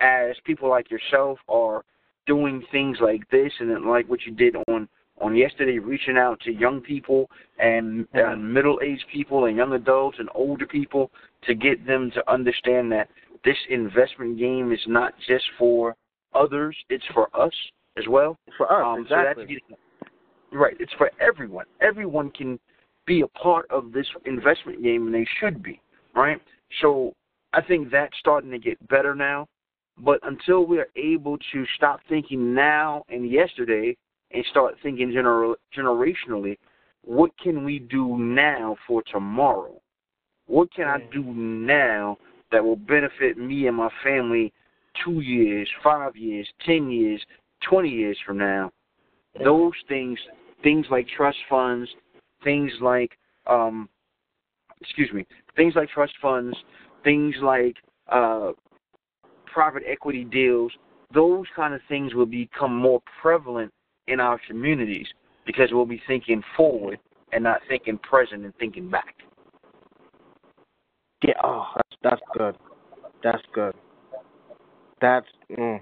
as people like yourself are doing things like this and like what you did on on yesterday, reaching out to young people and uh, middle-aged people and young adults and older people to get them to understand that this investment game is not just for others; it's for us as well. For us, um, exactly. So that's right. It's for everyone. Everyone can be a part of this investment game, and they should be. Right. So I think that's starting to get better now. But until we are able to stop thinking now and yesterday and start thinking gener- generationally, what can we do now for tomorrow? What can I do now that will benefit me and my family two years, five years, ten years, twenty years from now? Those things, things like trust funds, things like, um, excuse me, things like trust funds, things like uh, private equity deals, those kind of things will become more prevalent in our communities because we'll be thinking forward and not thinking present and thinking back. Yeah, oh, that's that's good. That's good. That's mm.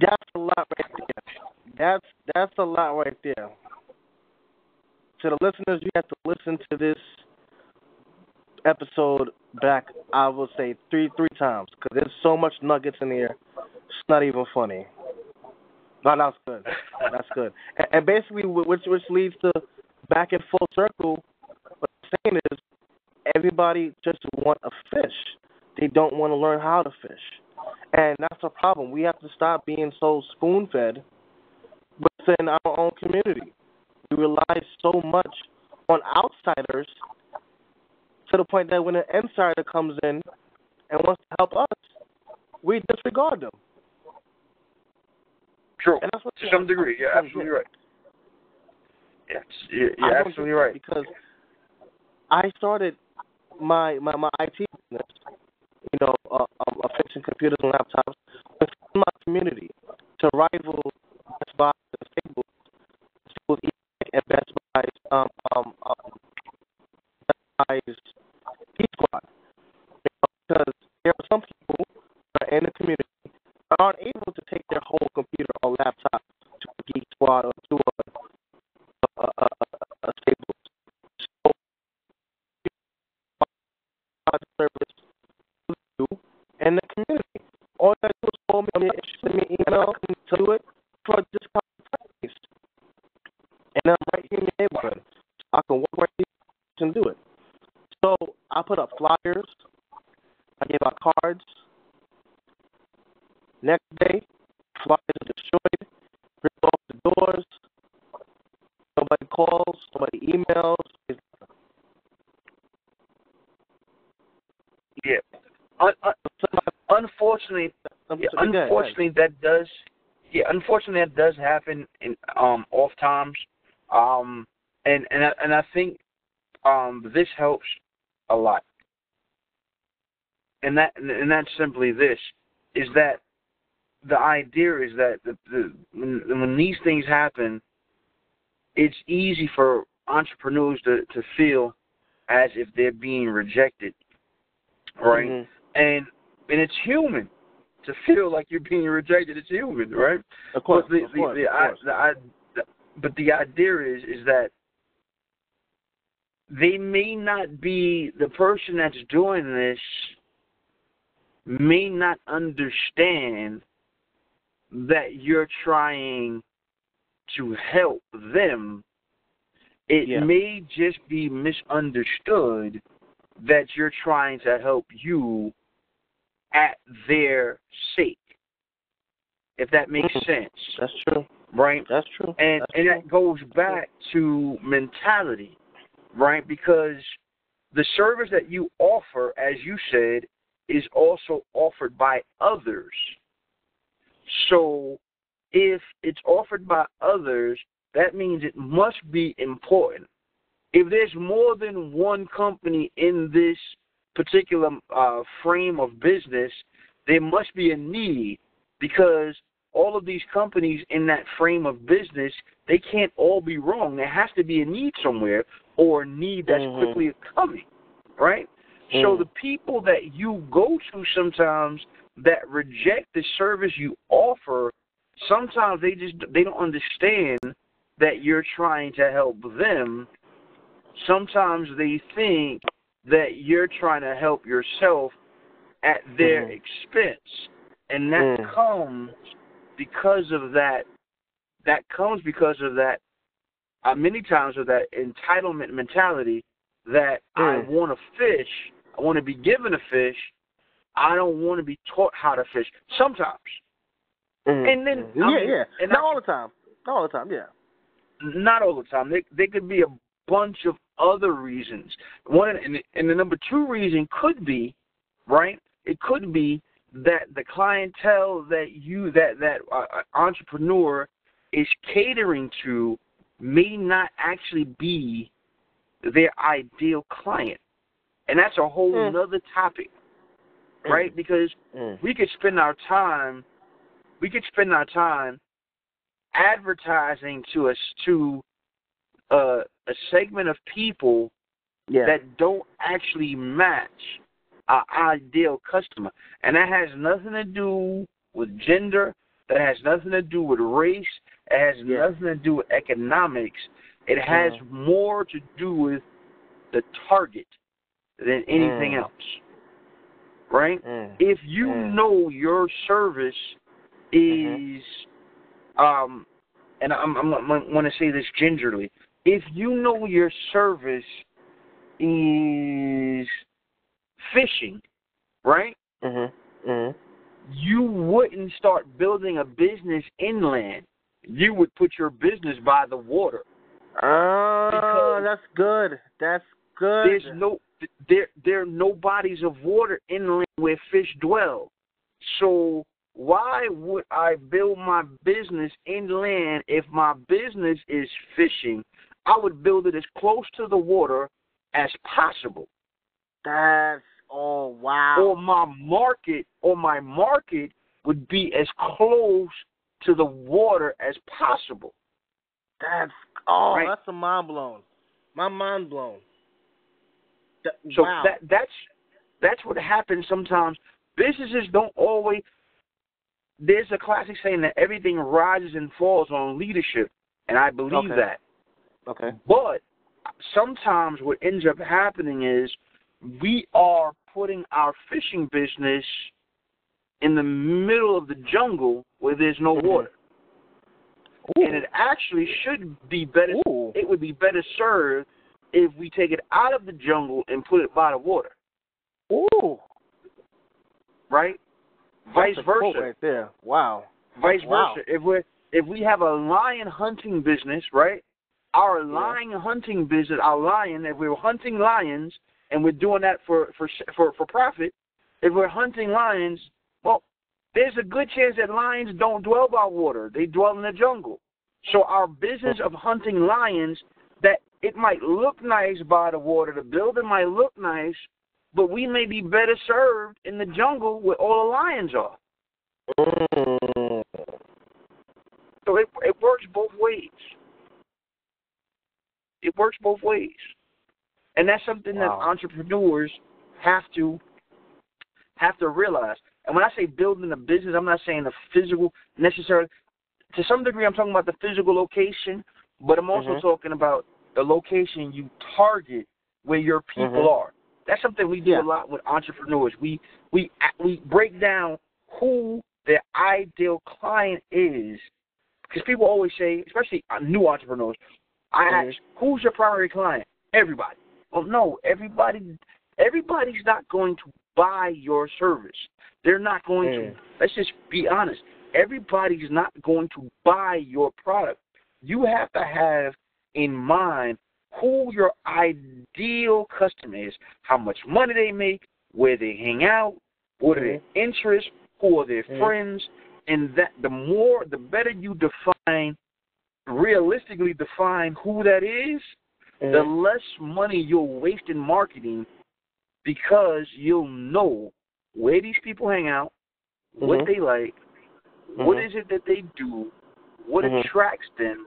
that's a lot right there. That's that's a lot right there. To the listeners, you have to listen to this episode back. I will say three three times because there's so much nuggets in here. It's not even funny. No, that's good. That's good. And, and basically, which which leads to back in full circle. What I'm saying is, everybody just want a fish. They don't want to learn how to fish, and that's a problem. We have to stop being so spoon fed within our own community. We rely so much on outsiders to the point that when an insider comes in and wants to help us, we disregard them. True. And that's what to some degree, you're absolutely right. Yeah, you're, you're absolutely right. Because I started my my, my IT business, you know, uh, um, uh, fixing computers and laptops within my community to rival Best Buy and Staples, Staples and Best Buy's um um, um Best Buy's P Squad. You know, because there are some people that are in the community that aren't able to take their whole computer or laptop to a Geek Squad or to a, a, a, a, a Staples. So, service to you and the community. All you gotta do is call me, I mean, shoot me an email, I can tell you it for a discount price. cards. Next day, flyers are destroyed, ripped off the doors. Nobody calls, nobody emails. Yeah. Un- un- unfortunately, yeah, unfortunately that does. Yeah, unfortunately that does happen in um off times. Um, and and I, and I think um this helps a lot. And that and that's simply this is that the idea is that the, the when, when these things happen, it's easy for entrepreneurs to to feel as if they're being rejected, right? Mhm. And and it's human to feel like you're being rejected. It's human, right? Of course, but the, of course, the, the, of I, course. I, the, but the idea is is that they may not be the person that's doing this may not understand that you're trying to help them. It Yeah. may just be misunderstood that you're trying to help you at their sake. If that makes Mhm. sense, That's true. right? That's true. And That's and true. that goes back to mentality, right? Because the service that you offer, as you said, is also offered by others. So if it's offered by others, that means it must be important. If there's more than one company in this particular uh, frame of business, there must be a need because all of these companies in that frame of business, they can't all be wrong. There has to be a need somewhere or a need that's Mhm. quickly coming, right? So Mm. the people that you go to sometimes that reject the service you offer, sometimes they just they don't understand that you're trying to help them. Sometimes they think that you're trying to help yourself at their Mhm. expense. And that Mm. comes because of that that comes because of that uh, many times of that entitlement mentality that I Mm. want to fish, I want to be given a fish, I don't want to be taught how to fish. Sometimes, Mhm. and then. I yeah, mean, yeah, and not I- all the time, not all the time. Yeah. not all the time. They they could be a bunch of other reasons. One, and, and the number two reason could be, right? It could be that the clientele that you that that uh, entrepreneur is catering to may not actually be their ideal client, and that's a whole Mm. nother topic, right? Because Mm. we could spend our time we could spend our time advertising to us to uh, a segment of people Yeah. that don't actually match our ideal customer and that has nothing to do with gender that has nothing to do with race it has Yeah. nothing to do with economics it has Mhm. more to do with the target than anything Mm. else right Mm. if you Mm. know your service is um and I'm I'm, I'm going to say this gingerly if you know your service is fishing right Mhm. Mhm. you wouldn't start building a business inland you would put your business by the water Oh, that's good. That's good. there's no there there are no bodies of water inland where fish dwell. So why would I build my business inland if my business is fishing? I would build it as close to the water as possible. That's oh wow. Or my market or my market would be as close to the water as possible. That's oh, Right. that's a mind blown. My mind blown. That, So wow. that that's that's what happens sometimes. Businesses don't always. There's a classic saying that everything rises and falls on leadership, and I believe Okay. that. Okay. But sometimes what ends up happening is we are putting our fishing business in the middle of the jungle where there's no Mhm. water, and it actually should be better. Ooh. It would be better served if we take it out of the jungle and put it by the water. Ooh. right? Vice That's quote versa. right there. Wow. Vice Wow. versa. If we if we have a lion hunting business, right? Our Yeah. lion hunting business, our lion, if we're hunting lions and we're doing that for for for for profit, if we're hunting lions, well, there's a good chance that lions don't dwell by water; they dwell in the jungle. So our business of hunting lions, that it might look nice by the water, the building might look nice, but we may be better served in the jungle where all the lions are. Mm. So it it works both ways. It works both ways, and that's something that entrepreneurs have to have to realize. And when I say building a business, I'm not saying the physical necessarily. To some degree, I'm talking about the physical location, but I'm also Mhm. talking about the location you target where your people Mhm. are. That's something we do Yeah. a lot with entrepreneurs. We we we break down who their ideal client is because people always say, especially new entrepreneurs, I Mhm. ask, "Who's your primary client?" Everybody. Well, no, everybody. Everybody's not going to buy your service. They're not going Mm. to. Let's just be honest. Everybody's not going to buy your product. You have to have in mind who your ideal customer is, how much money they make, where they hang out, what are their interests, who are their Mhm. friends, and that the more the better you define realistically define who that is, the Mm. less money you'll waste in marketing because you'll know where these people hang out, what Mhm. they like, what Mhm. is it that they do, what Mhm. attracts them,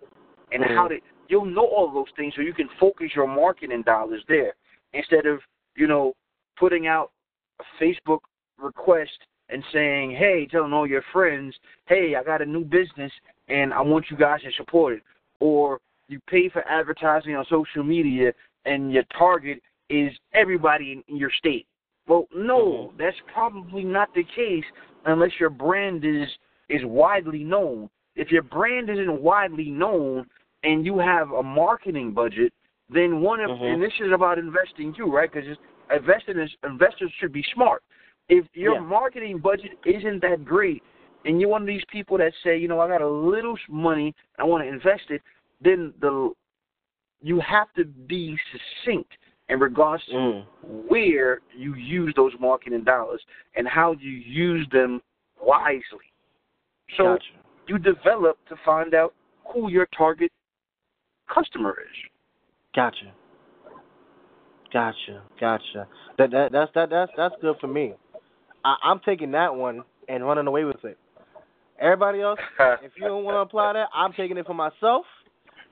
and Mhm. how they you'll know all those things so you can focus your marketing dollars there instead of, you know, putting out a Facebook request and saying, Hey, telling all your friends, Hey, I got a new business and I want you guys to support it or you pay for advertising on social media and your target is everybody in, your state. Well, no, Mhm. that's probably not the case unless your brand is is widely known. If your brand isn't widely known and you have a marketing budget, then one of Mhm. and this is about investing too, right? Because investing is investors should be smart. If your Yeah. marketing budget isn't that great, and you're one of these people that say, you know, I got a little money, I want to invest it, then the you have to be succinct in regards to Mm. where you use those marketing dollars and how you use them wisely. So Gotcha. you develop to find out who your target customer is. Gotcha. Gotcha. Gotcha. That that that's that that's that's good for me. I, I'm taking that one and running away with it. Everybody else, if you don't want to apply that, I'm taking it for myself,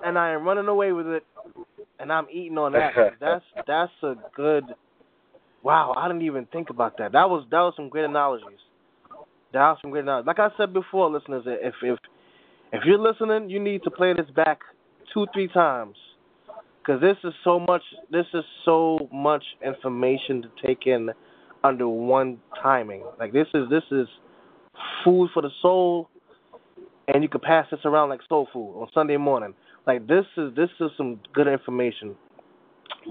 and I am running away with it, and I'm eating on that. That's that's a good. Wow, I didn't even think about that. That was that was some great analogies. That was some great analogies. Like I said before, listeners, if if if you're listening, you need to play this back two three times because this is so much. This is so much information to take in under one timing. Like this is this is food for the soul, and you can pass this around like soul food on Sunday morning. Like this is this is some good information,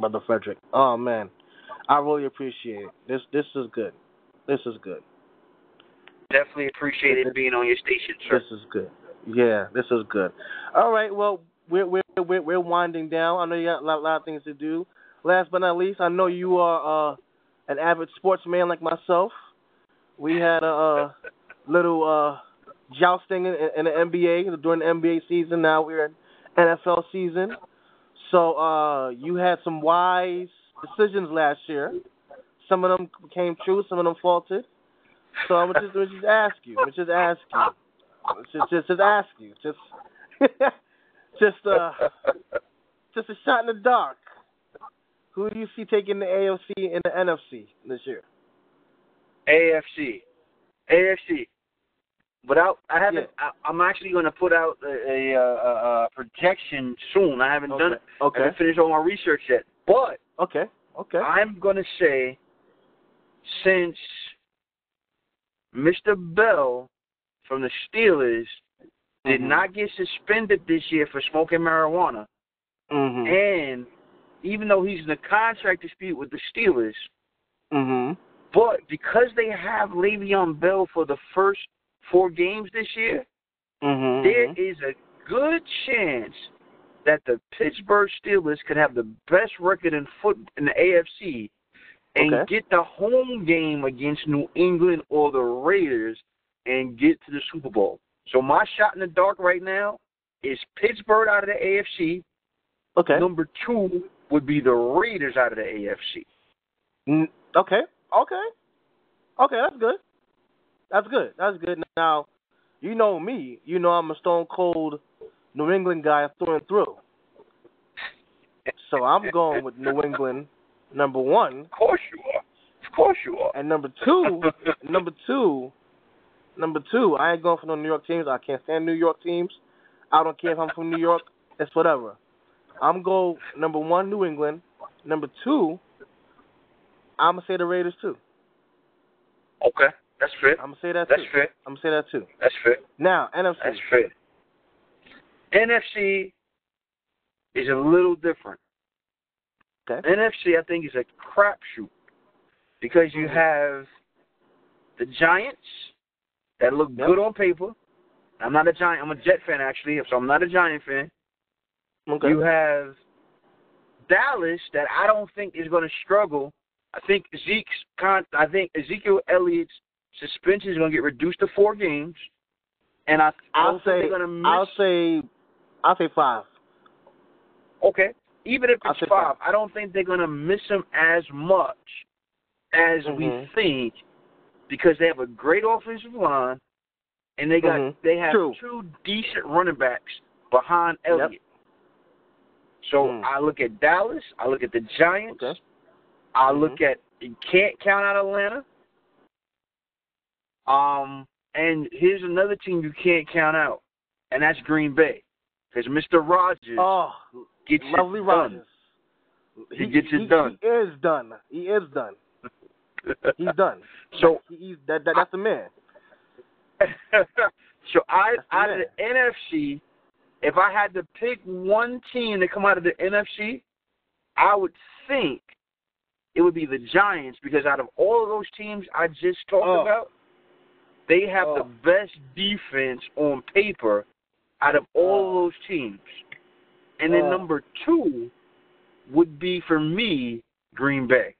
brother Frederick. Oh man, I really appreciate it. This this is good. This is good. Definitely appreciated being on your station, sir. This is good. Yeah, this is good. All right, well, we're we're we're, we're winding down. I know you got a lot, lot of things to do. Last but not least, I know you are uh, an avid sportsman like myself. We had a, uh little uh, jousting in, in the NBA during the NBA season. Now we're in NFL season. So uh, you had some wise decisions last year. Some of them came true. Some of them faltered. So I'm just, I'm just ask you. I'm just ask you. Just, just, just ask you. Just, just, uh, just a shot in the dark. Who do you see taking the AFC and the NFC this year? AFC, AFC. Without, I I haven't. Yeah. I, I'm actually going to put out a, a, a, a projection soon. I haven't done it. Okay. I Okay. haven't finished all my research yet. But Okay. Okay. I'm going to say, since Mr. Bell from the Steelers did Mhm. not get suspended this year for smoking marijuana, Mhm. and even though he's in a contract dispute with the Steelers, Mhm. But because they have Le'Veon Bell for the first four games this year, mm-hmm. there is a good chance that the Pittsburgh Steelers could have the best record in foot in the AFC and Okay. get the home game against New England or the Raiders and get to the Super Bowl. So my shot in the dark right now is Pittsburgh out of the AFC. Okay. Number two would be the Raiders out of the AFC. Mm, okay. Okay. Okay, that's good. That's good. That's good. Now, you know me. You know I'm a stone cold New England guy through and through. So I'm going with New England number one, Of course you are. Of course you are. and number two. number two. Number two. I ain't going for no New York teams. I can't stand New York teams. I don't care if I'm from New York. It's whatever. I'm go number one New England. Number two. I'm gonna say the Raiders too. Okay, that's fair. I'm gonna say that too. That's too. fair. I'm gonna say that too. That's fair. Now NFC. That's fair. NFC is a little different. Okay. NFC, I think, is a crapshoot because you Mhm. have the Giants that look Yep. good on paper. I'm not a Giant. I'm a Jet fan actually, so I'm not a Giant fan. Okay. You have Dallas that I don't think is going to struggle. I think Zeke's con- I think Ezekiel Elliott's suspension is going to get reduced to four games, and I, I'll say. they're going to miss. I'll say. I'll say five. Okay. Even if it's five, five. I don't think they're gonna miss him as much as we Mhm. think because they have a great offensive line and they got Mhm. they have True. two decent running backs behind Elliott. So Mm. I look at Dallas, I look at the Giants, Okay. I Mhm. look at you can't count out Atlanta. Um and here's another team you can't count out, and that's Green Bay. Because Mr. Rodgers Oh, gets lovely it done. Rodgers. He gets it he, done. He is done. He is done. He's done. So He- he's that, that. That's the man. so I out of the NFC, if I had to pick one team to come out of the NFC, I would think it would be the Giants because out of all of those teams I just talked Oh. about, they have the Oh. best defense on paper out of all of those teams. And then Oh. number two would be for me Green Bay.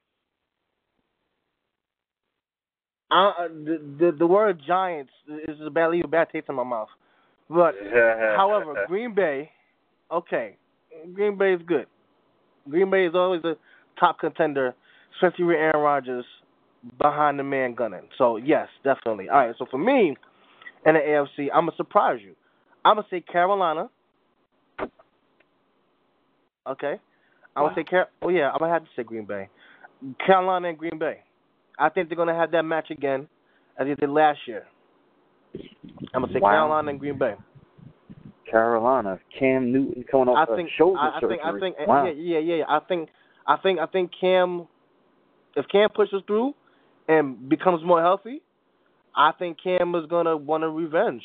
Uh, uh, the, the the word Giants is a bad leave a bad taste in my mouth. But however, Green Bay, okay, Green Bay is good. Green Bay is always a top contender, especially with Aaron Rodgers behind the man gunning. So yes, definitely. All right. So for me, in the AFC, I'm gonna surprise you. I'm gonna say Carolina. Okay. I'm Wow. gonna say Car. Oh yeah, I'm gonna have to say Green Bay. Carolina and Green Bay. I think they're gonna have that match again, as they did last year. I'm gonna say Wow. Carolina and Green Bay. Carolina, Cam Newton coming off I think a shoulder I, I surgery. think I think wow. yeah, yeah yeah yeah I think I think I think Cam if Cam pushes through and becomes more healthy, I think Cam is gonna want a revenge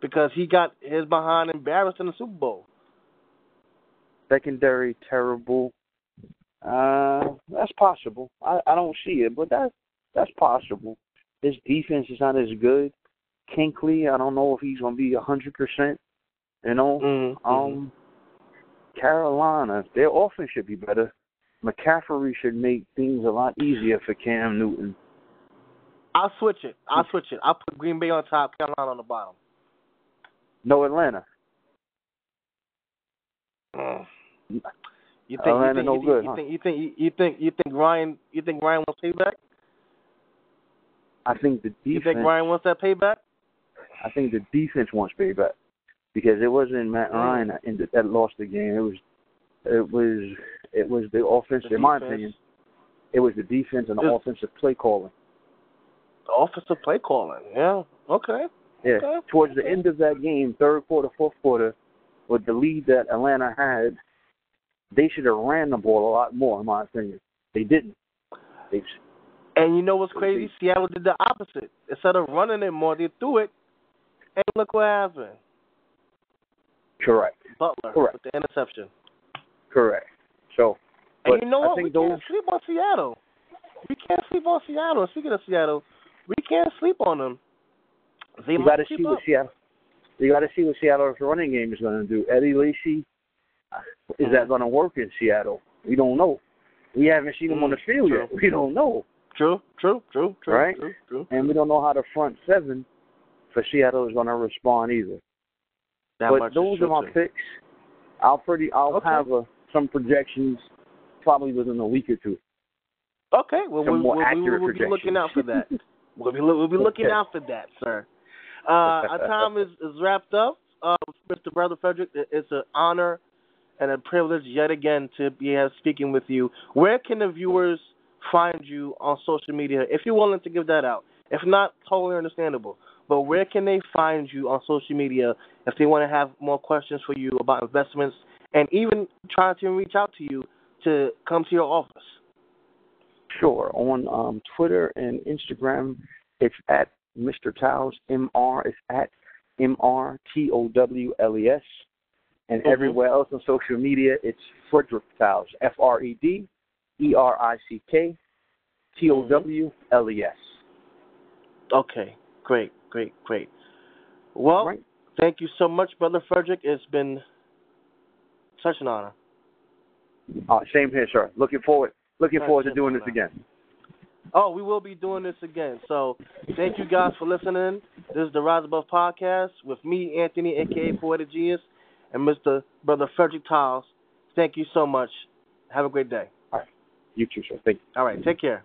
because he got his behind embarrassed in the Super Bowl. secondary terrible. Uh, that's possible. I I don't see it, but that that's possible. His defense is not as good. Kuechly, I don't know if he's gonna be a hundred percent. You know, Mm-hmm. um, Carolina, their offense should be better. McCaffrey should make things a lot easier for Cam Newton. I'll switch it. I'll switch it. I'll put Green Bay on top, Carolina on the bottom. No Atlanta. Mm. You think Atlanta you think, no you, good, you huh? think you think you think you think Ryan you think Ryan wants payback? I think the You defense. think Ryan wants that payback? I think the defense wants payback because it wasn't Matt Mm. Ryan that, that lost the game. It was, it was, it was the offense. The in my opinion, it was the defense and the offensive play calling. Offensive play calling. Yeah. Okay. Yeah. Okay. Towards the end of that game, third quarter, fourth quarter, with the lead that Atlanta had, they should have ran the ball a lot more, in my opinion. They didn't. They, And you know what's crazy? Seattle did the opposite. Instead of running it more, they threw it. And look what happened. correct. Butler Correct. with the interception. Correct. So, And you know I what? We think can't sleep on Seattle. we can't sleep on Seattle. Speaking of Seattle, we can't sleep on them. They you got to see what Seattle. You got to see what Seattle's running game is going to do. Eddie Lacy, uh, is that Mm-hmm. going to work in Seattle? We don't know. We haven't seen him on the field True. yet. We don't know, True, true, true, true, Right? true, true. and we don't know how the front seven for Seattle is going to respond either. That but those are my too. picks. I'll pretty. I'll Okay. have a, some projections probably within a week or two. Okay, well, Some we'll, more we'll, accurate we'll be looking out for that. We'll be, we'll be looking out for that, sir. Uh, our time is, is wrapped up. Uh, Mr. Brother Frederick, it's an honor and a privilege yet again to be speaking with you. Where can the viewers find you on social media if you're willing to give that out? If not, totally understandable. But where can they find you on social media if they want to have more questions for you about investments and even trying to reach out to you to come to your office? Sure. On um, Twitter and Instagram, it's at Mr. Towles, M-R. It's at M-R-T-O-W-L-E-S. And Mhm. everywhere else on social media, it's Frederick Towles, F R E D E R I C K T O W L E S. Okay, great, great, great. Well, Right. thank you so much, Brother Frederick. It's been such an honor. Uh, same here, sir. Looking forward, looking forward to doing this again. Oh, we will be doing this again. So thank you guys for listening. This is the Rise Above Podcast with me, Anthony, aka Poetic Genius, and Mr. Brother Frederick Towles. Thank you so much. Have a great day. All right. You too, sir. Thank you. All right, take care.